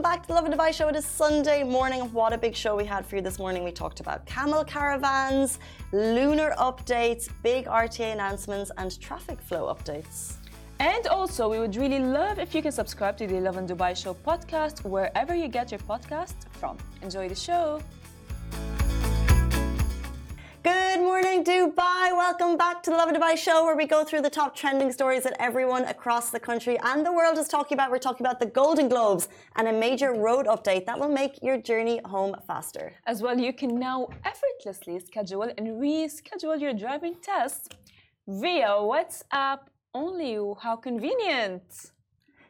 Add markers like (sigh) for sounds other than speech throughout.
welcome back to the Lovin Dubai show. It is Sunday morning. What a big show we had for you this morning. We talked about camel caravans, lunar updates, big RTA announcements, and traffic flow updates. And also, we would really love if you can subscribe to the Lovin Dubai Show podcast wherever you get your podcast from. Enjoy the show. Good morning, Dubai. Welcome back to the Lovin Dubai show where we go through the top trending stories that everyone across the country and the world is talking about. We're talking about the Golden Globes and a major road update that will make your journey home faster. As well, you can now effortlessly schedule and reschedule your driving test via WhatsApp only. How convenient!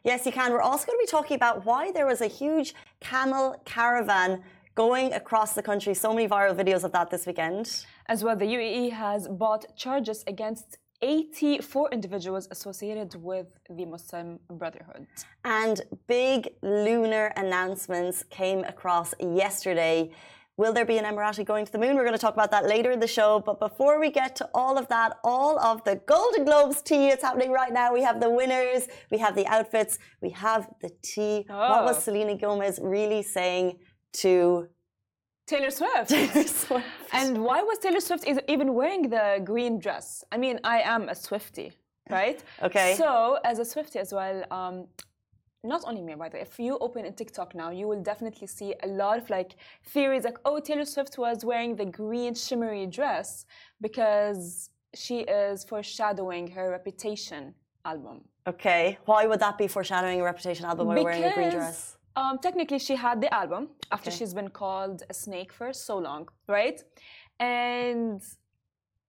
Yes, you can. We're also going to be talking about why there was a huge camel caravan going across the country. So many viral videos of that this weekend. As well, the UAE has brought charges against 84 individuals associated with the Muslim Brotherhood. And big lunar announcements came across yesterday. Will there be an Emirati going to the moon? We're going to talk about that later in the show. But before we get to all of that, all of the Golden Globes tea, it's happening right now. We have the winners, we have the outfits, we have the tea. Oh. What was oh. Selena Gomez really saying to Taylor Swift. (laughs) Taylor Swift. And why was Taylor Swift even wearing the green dress? I mean, I am a Swifty, right? (laughs) okay. So, as a Swifty as well, um, not only me, by the way, if you open a TikTok now, you will definitely see a lot of like theories like, oh, Taylor Swift was wearing the green shimmery dress because she is foreshadowing her reputation album. Okay. Why would that be foreshadowing a reputation album by wearing a green dress? Um, technically, she had the album after okay. she's been called a snake for so long, right? And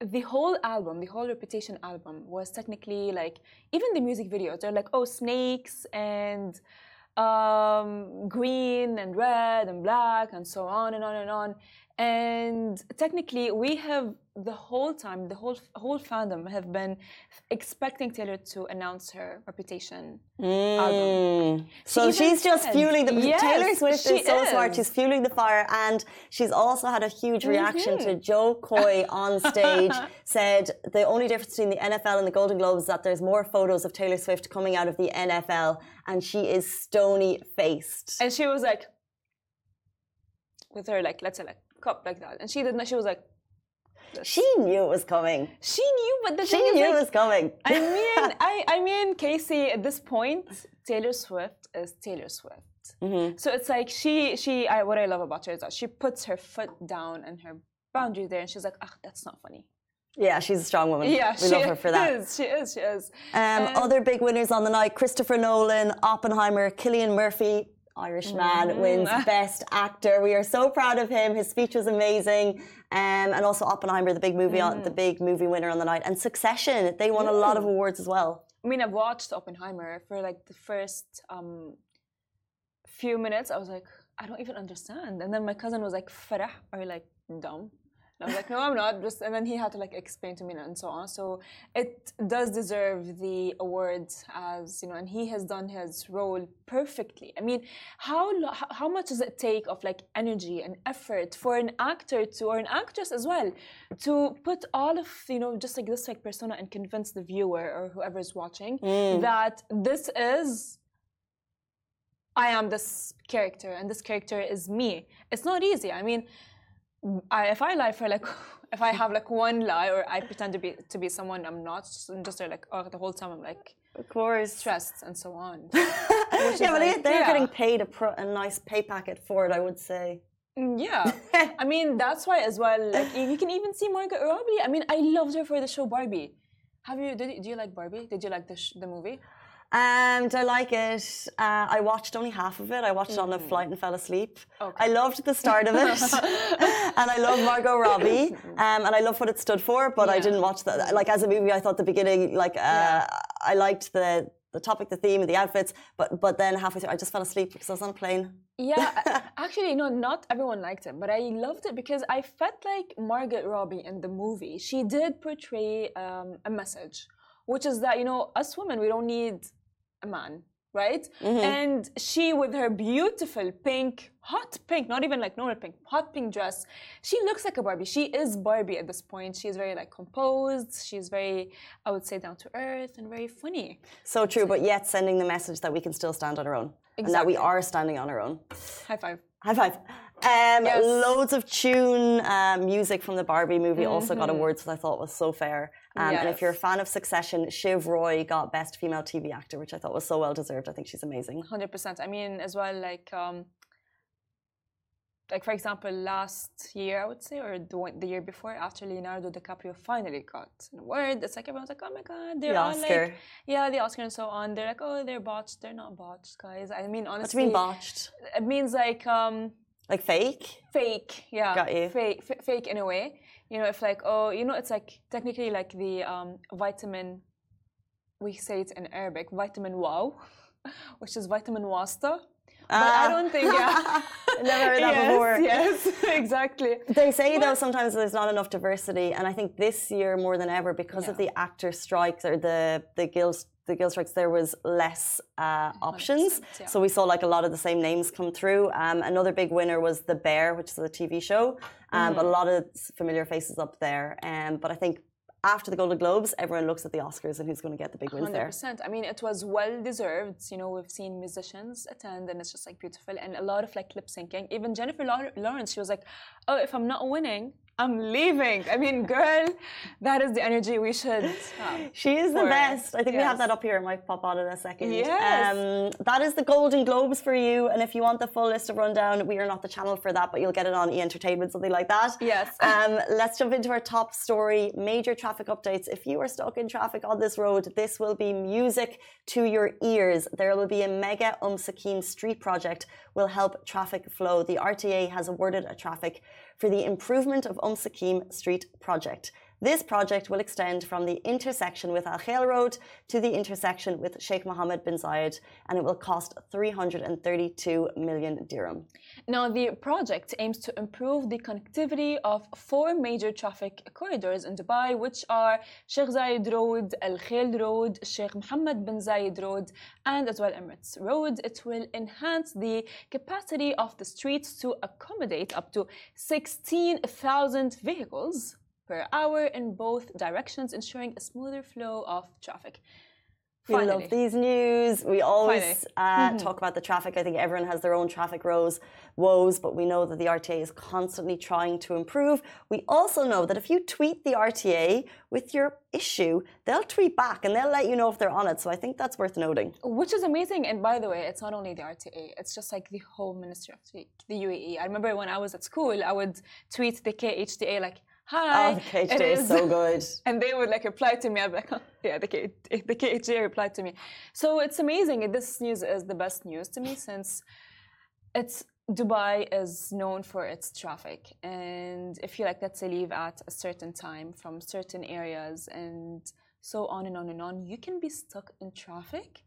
the whole album, the whole Reputation album, was technically like even the music videos. They're like, oh, snakes and um, green and red and black and so on and on and on. And technically, we have the whole time, the whole whole fandom have been expecting Taylor to announce her Reputation mm. album. So she she's just fueling the yes, Taylor Swift is so is. smart. She's fueling the fire, and she's also had a huge reaction mm-hmm. to Jo Koy on (laughs) stage. said the only difference between the NFL and the Golden Globes is that there's more photos of Taylor Swift coming out of the NFL, and she is stony faced. And she was like, with her like, let's say like cup like that, and she did not. She was like she knew it was coming. She knew, but the she thing knew is, like, it was coming. (laughs) I mean, (laughs) I, I mean, Casey. At this point, Taylor Swift is Taylor Swift. Mm-hmm. So it's like she, she. I, what I love about her is that she puts her foot down and her boundary there, and she's like, "Ah, that's not funny." Yeah, she's a strong woman. Yeah, we love her for that. Is, she is. She is. Um, um, other big winners on the night: Christopher Nolan, Oppenheimer, Cillian Murphy. Irish man mm. wins Best Actor. We are so proud of him. His speech was amazing. Um, and also Oppenheimer, the big movie, mm. on, the big movie winner on the night, and Succession. They won mm. a lot of mm. awards as well. I mean, I've watched Oppenheimer for like the first um, few minutes. I was like, I don't even understand. And then my cousin was like, Farah, are you like dumb? And I was like, no, I'm not. Just and then he had to like explain to me and so on. So it does deserve the awards as you know, and he has done his role perfectly. I mean, how how much does it take of like energy and effort for an actor to or an actress as well to put all of you know just like this like persona and convince the viewer or whoever is watching mm. that this is I am this character and this character is me. It's not easy. I mean I, if I lie for like, (laughs) if I (laughs) have like one lie or I pretend to be to be someone I'm not, I'm just like, oh, the whole time I'm like, of course, stressed and so on. (laughs) yeah, but like, they're yeah. getting paid a, pro, a nice pay packet for it, I would say. Mm, yeah, I mean that's why as well. Like you can even see Margot Robbie. I mean, I loved her for the show Barbie. Have you? Did, do you like Barbie? Did you like the the movie? Um, do I like it? Uh, I watched only half of it. I watched it on a mm. flight and fell asleep. Okay. I loved the start of it, (laughs) (laughs) and I love Margot Robbie, um, and I love what it stood for. But yeah. I didn't watch that. Like as a movie, I thought the beginning, like uh, yeah. I liked the the topic, the theme, the outfits. But but then halfway through, I just fell asleep because I was on a plane. Yeah, (laughs) actually, no, not everyone liked it, but I loved it because I felt like Margot Robbie in the movie. She did portray um, a message, which is that you know us women we don't need man right? And she, with her beautiful pink, hot pink, not even like normal pink, hot pink dress, she looks like a Barbie. She is Barbie at this point. She's very like composed. She's very, I would say, down to earth and very funny. So true, but yet sending the message that we can still stand on our own. And that we are standing on our own. High five. High five. Um, Yes. Loads of tune uh, music from the Barbie movie also got awards, which I thought was so fair. Um, And if you're a. Fan of Succession, Shiv Roy got Best Female TV Actor, which I thought was so well deserved. I think she's amazing. Hundred percent. I mean, as well, like, um, like for example, last year I would say, or the the year before, after Leonardo DiCaprio finally got an award, it's like everyone's like, oh my god, they're The Oscar. like, yeah, the Oscar and so on. They're like, oh, they're botched. They're not botched, guys. I mean, What do honestly, you mean botched? it means like um, Like fake? fake. Yeah, Got you. Fake, f- fake in a way. You know, if like, oh, you know, it's like technically like the um, vitamin. We say it in Arabic, vitamin wow, (laughs) which is vitamin wasta. But I Ah. don't think, yeah. (laughs) Never heard that yes, before. Yes, (laughs) exactly. They say though sometimes there's not enough diversity, and I think this year more than ever, because of the actor strikes or the the guild the guild strikes, there was less uh, options. yeah. So we saw like a lot of the same names come through. Um, another big winner was The Bear, which is a TV show, um, but a lot of familiar faces up there. Um, but I think after the Golden Globes, everyone looks at the Oscars and who's going to get the big wins Hundred there. percent. I mean, it was well deserved. You know, we've seen musicians attend, and it's just like beautiful, and a lot of like lip syncing. Even Jennifer Lawrence, she was like, "Oh, if I'm not winning, I'm leaving." I mean, girl, that is the energy we should. Have. She is the best. I think we have that up here. I might pop on in a second. Yes. Um, that is the Golden Globes for you. And if you want the full list of rundown, we are not the channel for that, but you'll get it on E Entertainment, something like that. Yes. Um, let's jump into our top story major traffic updates. If you are stuck in traffic on this road, this will be music to your ears. There will be a mega Um Sakim street project will help traffic flow. The RTA has awarded a traffic for the improvement of Um Sakim street project. This project will extend from the intersection with Al Khail Road to the intersection with Sheikh Mohammed bin Zayed, and it will cost 332 million dirham. Now, the project aims to improve the connectivity of four major traffic corridors in Dubai, which are Sheikh Zayed Road, Al Khail Road, Sheikh Mohammed bin Zayed Road, and as well Emirates Road. It will enhance the capacity of the streets to accommodate up to 16,000 vehicles per hour in both directions, ensuring a smoother flow of traffic. We Finally. love these news. We always uh, talk about the traffic. I think everyone has their own traffic rows, woes, but we know that the RTA is constantly trying to improve. We also know that if you tweet the RTA with your issue, they'll tweet back and they'll let you know if they're on it. So I think that's worth noting. Which is amazing. And by the way, it's not only the RTA, it's just like the whole Ministry of the, the UAE. I remember when I was at school, I would tweet the KHDA like, hi. Oh, the KHJ it is so good. (laughs) And they would like reply to me. I'm like, oh, yeah, the, K, the KHDA replied to me. So it's amazing. This news is the best news to me since it's Dubai is known for its traffic. And if you like, let's say, leave at a certain time from certain areas and so on and on and on, you can be stuck in traffic,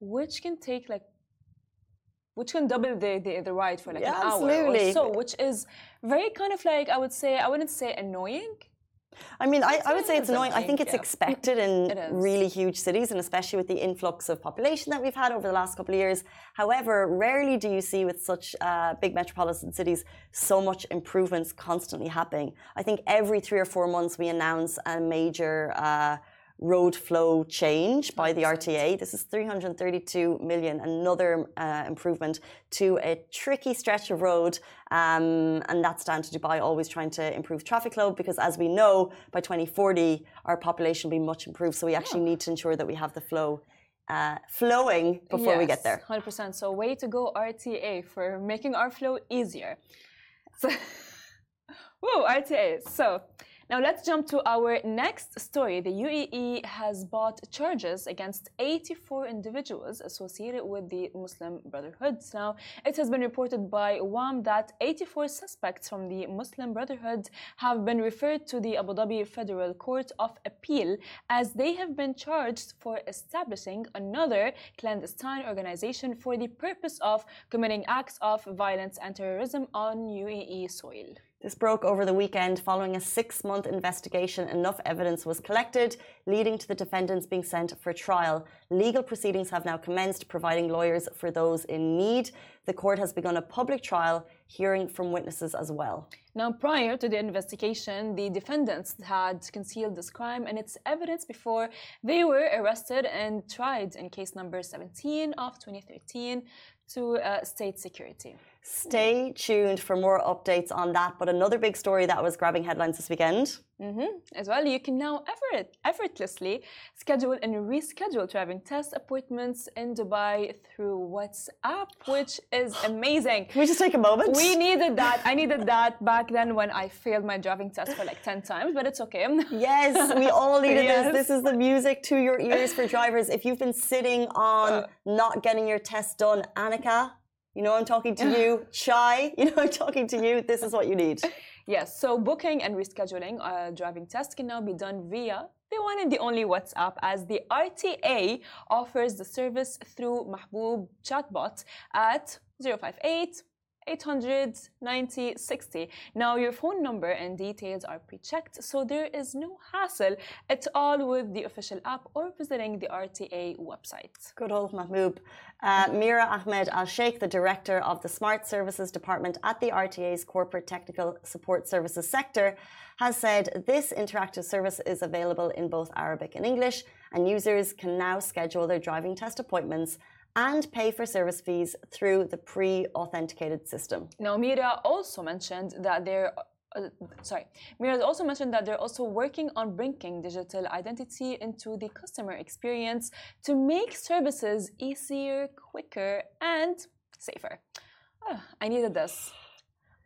which can take like which can double the, the, the ride for like Yeah, an hour or so, which is very kind of like I would say I wouldn't say annoying. I mean, I, I would say it's annoying. I think it's yeah. expected in (laughs) It really huge cities, and especially with the influx of population that we've had over the last couple of years. However, rarely do you see with such uh, big metropolitan cities so much improvements constantly happening. I think every three or four months we announce a major. Uh, road flow change by the RTA. This is 332 million, another uh, improvement to a tricky stretch of road. Um, and that's down to Dubai always trying to improve traffic flow because, as we know, by 2040, our population will be much improved. So we actually need to ensure that we have the flow. Uh, flowing before we get there. Hundred percent. So way to go RTA for making our flow easier. (laughs) So, whoa, RTA. So now let's jump to our next story. The UAE has brought charges against 84 individuals associated with the Muslim Brotherhood. Now it has been reported by WAM that 84 suspects from the Muslim Brotherhood have been referred to the Abu Dhabi Federal Court of Appeal as they have been charged for establishing another clandestine organization for the purpose of committing acts of violence and terrorism on UAE soil. This broke over the weekend following a six month investigation. Enough evidence was collected, leading to the defendants being sent for trial. Legal proceedings have now commenced, providing lawyers for those in need. The court has begun a public trial, hearing from witnesses as well. Now, prior to the investigation, the defendants had concealed this crime and its evidence before they were arrested and tried in case number 17 of 2013 to uh, state security. Stay tuned for more updates on that. But another big story that was grabbing headlines this weekend. Mm-hmm. As well, you can now effort, effortlessly schedule and reschedule driving test appointments in Dubai through WhatsApp, which is (gasps) amazing. Can we just take a moment? We needed that. I needed that back then when I failed my driving test for like 10 times, but it's okay. (laughs) Yes, we all needed Yes. this. This is the music to your ears for drivers. If you've been sitting on Uh. not getting your test done, Annika, you know I'm talking to (laughs) you. Chai, you know I'm talking to you. This is what you need. (laughs) Yes, so booking and rescheduling a driving test can now be done via the one and the only WhatsApp as the RTA offers the service through Mahboub chatbot at 058 800 90 60. Now, your phone number and details are pre checked, so there is no hassle at all with the official app or visiting the RTA website. Good old Mahboub. Uh, Mira Ahmed Al Sheikh, the director of the Smart Services Department at the RTA's Corporate Technical Support Services sector, has said this interactive service is available in both Arabic and English, and users can now schedule their driving test appointments and pay for service fees through the pre authenticated system. Now, Mira also mentioned that they're uh, sorry, Mira also mentioned that they're also working on bringing digital identity into the customer experience to make services easier, quicker, and safer. Ah, I needed this.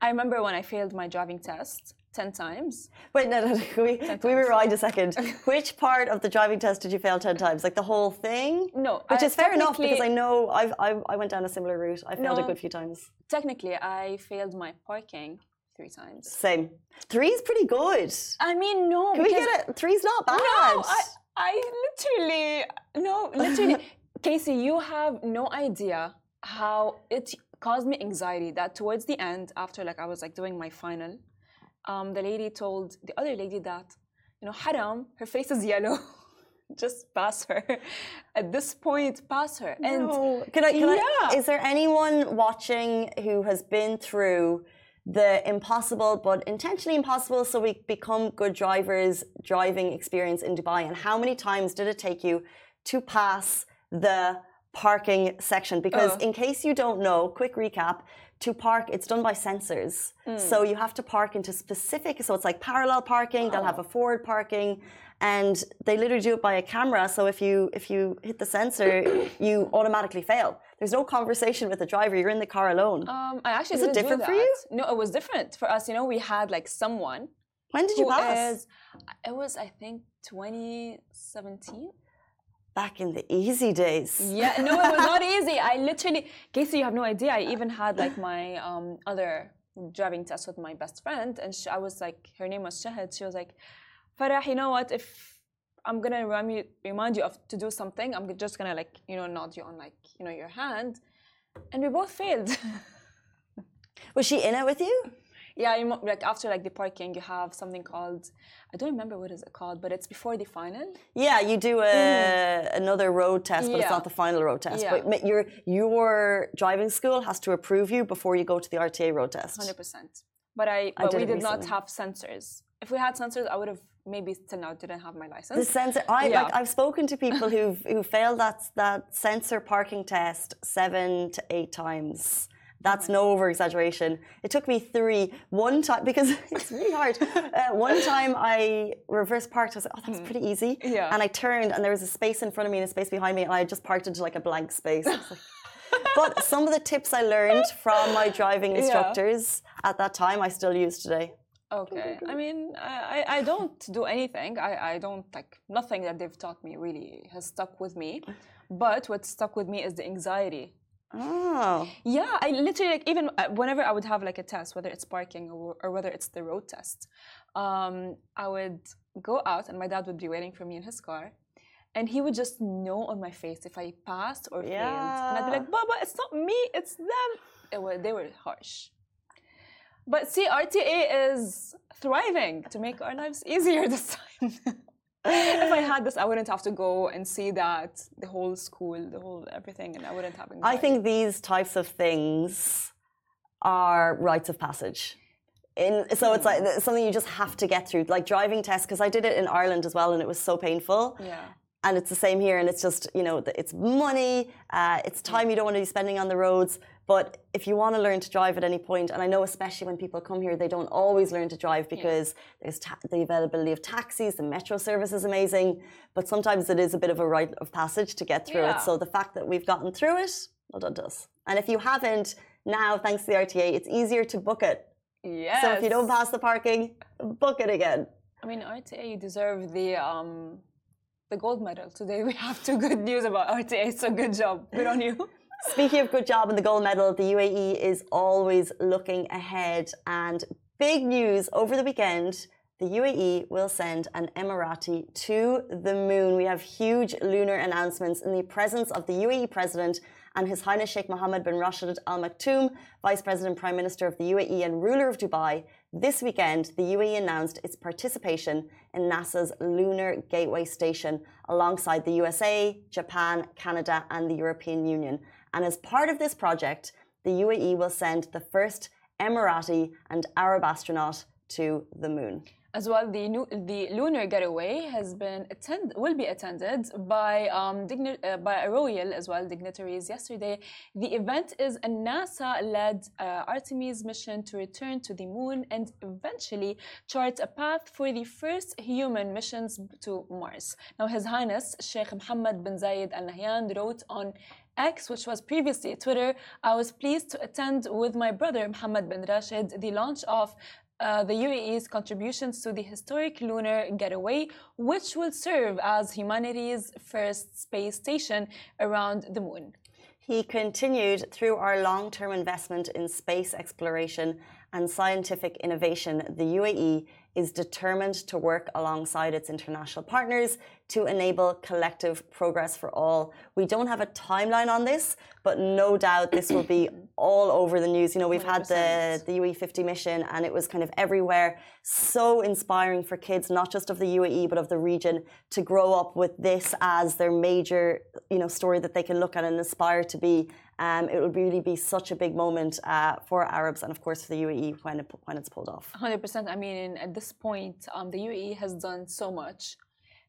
I remember when I failed my driving test 10 times. Wait, no, no, no. Can (laughs) we, we rewind a second? (laughs) Which part of the driving test did you fail 10 times? Like the whole thing? No, Which I is fair enough because I know I've, I, I went down a similar route. I failed a good few times. Technically, I failed my parking three times. Same. Three is pretty good. I mean, no. Can we get it? Three's not bad. No, I, I literally, no, literally, (laughs) Casey, you have no idea how it caused me anxiety that towards the end, after like I was like doing my final, um, the lady told the other lady that, you know, Haram, her face is yellow. (laughs) Just pass her. (laughs) At this point, pass her. And No. Can I, can I, Yeah. is there anyone watching who has been through the impossible but intentionally impossible so we become good drivers driving experience in Dubai and how many times did it take you to pass the parking section because Oh. in case you don't know quick recap to park it's done by sensors so you have to park into specific so it's like parallel parking they'll have a forward parking and they literally do it by a camera so if you if you hit the sensor you automatically fail there's no conversation with the driver you're in the car alone um, I actually Is it different for you? No, it was different for us. You know, we had like someone when did you pass is. It was, I think, 2017. Back in the easy days Yeah, no, it was not (laughs) easy. I literally, Casey, you have no idea. I even had like my um, other driving test with my best friend, and she, I was like, her name was Shahid. She was like, Farah, you know what? If I'm gonna remind you, remind you of to do something, I'm just gonna like, you know, nod you on like, you know, your hand, and we both failed. (laughs) was she in it with you yeah, you, like after like the parking, you have something called, I don't remember what is it called, but it's before the final. Yeah, you do a, another road test, but it's Mm-hmm. Not the final road test. Yeah. But your your driving school has to approve you before you go to the RTA road test. Hundred percent. But I, I did we did not have sensors. If we had sensors, I would have maybe till now didn't have my license. The sensor, I Yeah. like. I've spoken to people (laughs) who've who failed that that sensor parking test seven to eight times. That's no over exaggeration. It took me three. One time because (laughs) it's really hard. Uh, one time I reverse parked. I was like, oh, that's pretty easy. Yeah. And I turned, and there was a space in front of me and a space behind me, and I just parked into like a blank space. Like- (laughs) but some of the tips I learned from my driving Yeah. instructors at that time, I still use today. Okay. (laughs) I mean, I, I I don't do anything. I, I don't like nothing that they've taught me really has stuck with me. But what stuck with me is the anxiety. Oh, Yeah, I literally like even uh, whenever I would have like a test, whether it's parking or, or whether it's the road test, um, I would go out and my dad would be waiting for me in his car, and he would just know on my face if I passed or failed, and I'd be Yeah. like, "Baba, it's not me, it's them." It was, they were harsh. But see, RTA is thriving to make our lives easier this time. (laughs) if I (laughs) had this, I wouldn't have to go and see that the whole school, the whole everything, and I wouldn't have. Anxiety. I think these types of things are rites of passage. In, so it's like hmm. something you just have to get through, like driving tests. Because I did it in Ireland as well, and it was so painful. Yeah. And it's the same here, and it's just you know it's money, uh, it's time you don't want to be spending on the roads. But if you want to learn to drive at any point, and I know especially when people come here, they don't always learn to drive because yeah. there's the availability of taxis, the metro service is amazing, but sometimes it is a bit of a rite of passage to get through yeah. it. So the fact that we've gotten through it, well done to us. And if you haven't, now thanks to the RTA, it's easier to book it. yeah So if you don't pass the parking, book it again. I mean, RTA, you deserve the um, the gold medal. Today we have two good news about RTA, so good job. Good on you. (laughs) Speaking of good job and the gold medal, the UAE is always looking ahead. And big news over the weekend the UAE will send an Emirati to the moon. We have huge lunar announcements in the presence of the UAE president and His Highness Sheikh Mohammed bin Rashid Al Maktoum, Vice President Prime Minister of the UAE and ruler of Dubai. This weekend, the UAE announced its participation in NASA's Lunar Gateway Station alongside the USA, Japan, Canada, and the European Union. And as part of this project, the UAE will send the first Emirati and Arab astronaut to the moon. As well, the, the lunar gateway has been attend, will be attended by um, digni- uh, by royal as well dignitaries yesterday. The event is a NASA-led uh, Artemis mission to return to the moon and eventually chart a path for the first human missions to Mars. Now, His Highness Sheikh Mohammed bin Zayed Al Nahyan wrote on X, which was previously Twitter, I was pleased to attend with my brother Mohammed bin Rashid the launch of uh, the UAE's contributions to the historic lunar gateway, which will serve as humanity's first space station around the moon. He continued through our long term investment in space exploration and scientific innovation, the UAE is determined to work alongside its international partners to enable collective progress for all. We don't have a timeline on this, but no doubt this will be (clears throat) all over the news. You know, we've 100%. had the, the UE 50 mission and it was kind of everywhere. So inspiring for kids, not just of the UAE, but of the region, to grow up with this as their major, you know, story that they can look at and aspire to be. Um, it will really be such a big moment uh, for Arabs and, of course, for the UAE when, it, when it's pulled off. 100%. I mean, at this point, um, the UAE has done so much.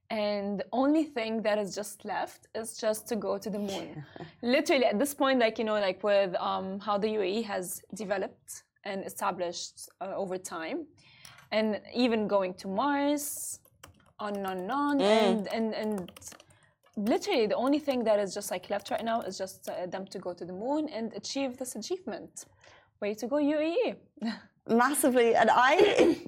And the only thing that is just left is just to go to the moon. (laughs) Literally, at this point, like, you know, like with um, how the UAE has developed and established uh, over time, and even going to Mars, on and on on. Mm. And, and, and literally, the only thing that is just like left right now is just uh, them to go to the moon and achieve this achievement. Way to go, UAE. (laughs) massively. And i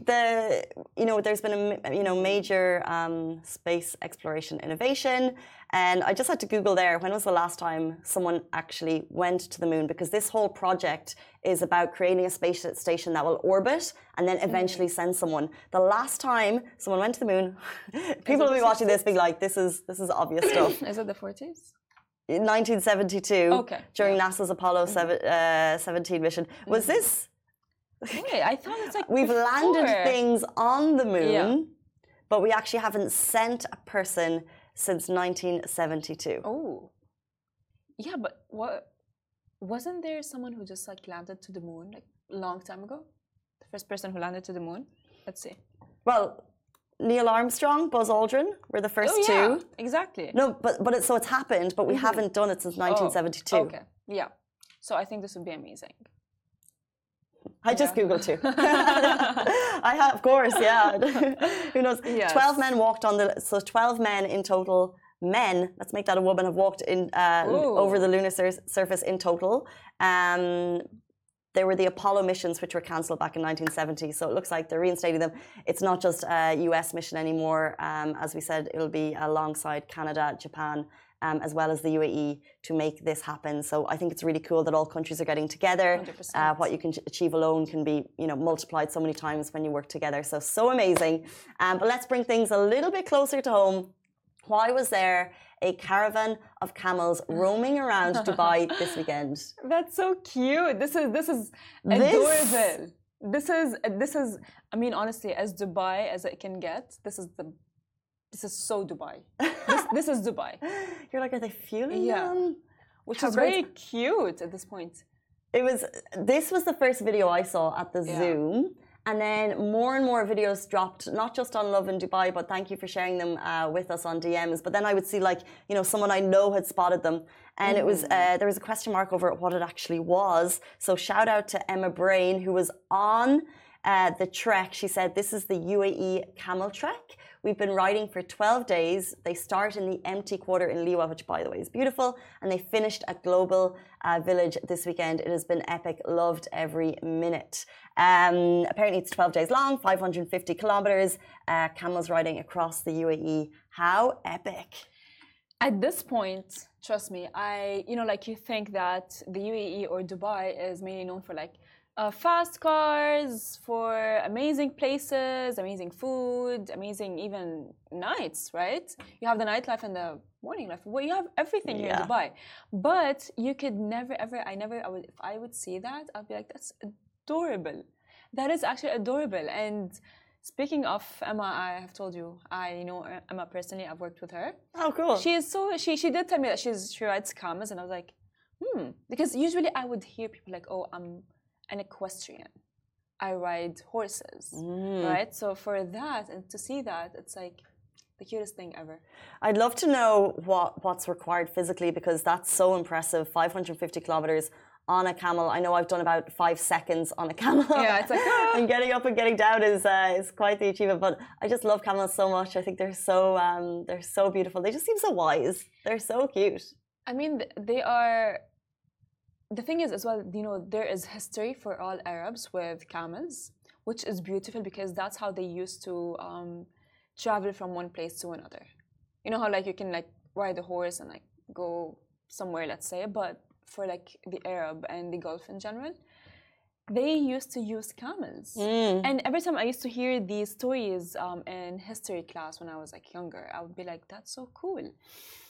the you know there's been a you know major um, space exploration innovation. And i just had to google there when was the last time someone actually went to the moon? Because this whole project is about creating a space station that will orbit and then eventually send someone. The last time someone went to the moon (laughs) people will be watching this being like this is this is obvious stuff. (clears throat) Is it the 40s? 1972 Okay. during nasa's apollo 7, uh, 17 mission. Was this Wait, I thought it's like We've landed things on the moon, Yeah. but we actually haven't sent a person since 1972. Oh, yeah, but what? Wasn't there someone who just like landed to the moon like a long time ago? The first person who landed to the moon. Let's see. Well, Neil Armstrong, Buzz Aldrin were the first oh yeah, two. exactly. No, but but it, so it's happened, but we mm-hmm. haven't done it since 1972. Oh, okay, yeah. So I think this would be amazing. I just Yeah. googled too. (laughs) (laughs) I have, of course, yeah. (laughs) Who knows? Yes. Twelve men walked on the. So twelve men in total. Men, let's make that a woman, have walked in uh, over the lunar sur- surface in total. Um, they were the Apollo missions, which were cancelled back in 1970. So it looks like they're reinstating them. It's not just a US mission anymore. Um, as we said, it'll be alongside Canada, Japan, um, as well as the UAE to make this happen. So I think it's really cool that all countries are getting together. 100%. Uh, what you can achieve alone can be, you know, multiplied so many times when you work together. So so amazing. Um, but let's bring things a little bit closer to home. Why was there a caravan of camels (laughs) roaming around Dubai this weekend? That's so cute. This is this is This- adorable. this is this is. I mean, honestly, as Dubai as it can get, this is the. This is so Dubai. this, (laughs) this is Dubai, You're like, are they feeling Yeah. them? which How is very cute at this point. It was. This was the first video I saw at the Yeah. Zoom, and then more and more videos dropped, not just on Lovin Dubai, but thank you for sharing them uh, with us on DMs. But then I would see like you know someone I know had spotted them, and it was uh, there was a question mark over what it actually was. So shout out to Emma Brain who was on. Uh, the trek, she said, this is the UAE camel trek. We've been riding for 12 days. They start in the empty quarter in Liwa, which, by the way, is beautiful. And they finished at Global uh, Village this weekend. It has been epic. Loved every minute. Um, apparently, it's 12 days long, 550 kilometers. Uh, camels riding across the UAE. How epic! At this point, trust me, I you know like you think that the UAE or Dubai is mainly known for like uh, fast cars, for amazing places, amazing food, amazing even nights, right? You have the nightlife and the morning life. Well, you have everything here in Yeah. Dubai, but you could never ever. I never. I would if I would see that, I'd be like, that's adorable. That is actually adorable. And speaking of Emma, I have told you I know Emma personally. I've worked with her. Oh, cool. She is so she she did tell me that she's she writes camels and I was like, hmm. Because usually I would hear people like, oh, I'm an equestrian. I ride horses. Mm. Right? So for that and to see that, it's like the cutest thing ever. I'd love to know what, what's required physically because that's so impressive. 550 kilometers on a camel. I know I've done about five seconds on a camel. Yeah, it's like, (laughs) ah. and getting up and getting down is uh, is quite the achievement. But I just love camels so much. I think they're so um, they're so beautiful. They just seem so wise. They're so cute. I mean, they are. The thing is, as well, you know, there is history for all Arabs with camels, which is beautiful because that's how they used to um, travel from one place to another. You know how like you can like ride a horse and like go somewhere, let's say, but for like the Arab and the Gulf in general, they used to use camels. Mm. And every time I used to hear these stories um, in history class when I was like younger, I would be like, "That's so cool,"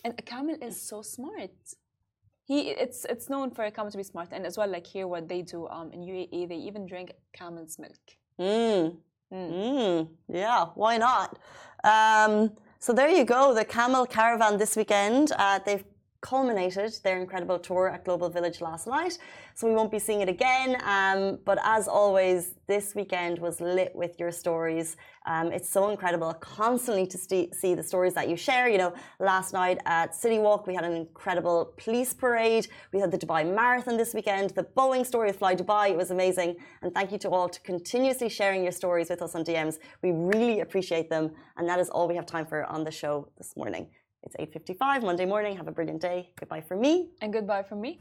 and a camel is so smart. He, it's it's known for a camel to be smart, and as well, like here, what they do um, in UAE, they even drink camel's milk. Mm. Mm. Yeah, why not? Um, so there you go. The Camel Caravan this weekend. Uh, they've culminated their incredible tour at Global Village last night. So we won't be seeing it again. Um, but as always, this weekend was lit with your stories. Um, it's so incredible constantly to see the stories that you share. You know, last night at City Walk, we had an incredible police parade. We had the Dubai Marathon this weekend, the Boeing story of Fly Dubai. It was amazing. And thank you to all to continuously sharing your stories with us on DMs. We really appreciate them. And that is all we have time for on the show this morning. It's 8.55 Monday morning. Have a brilliant day. Goodbye from me. And goodbye from me.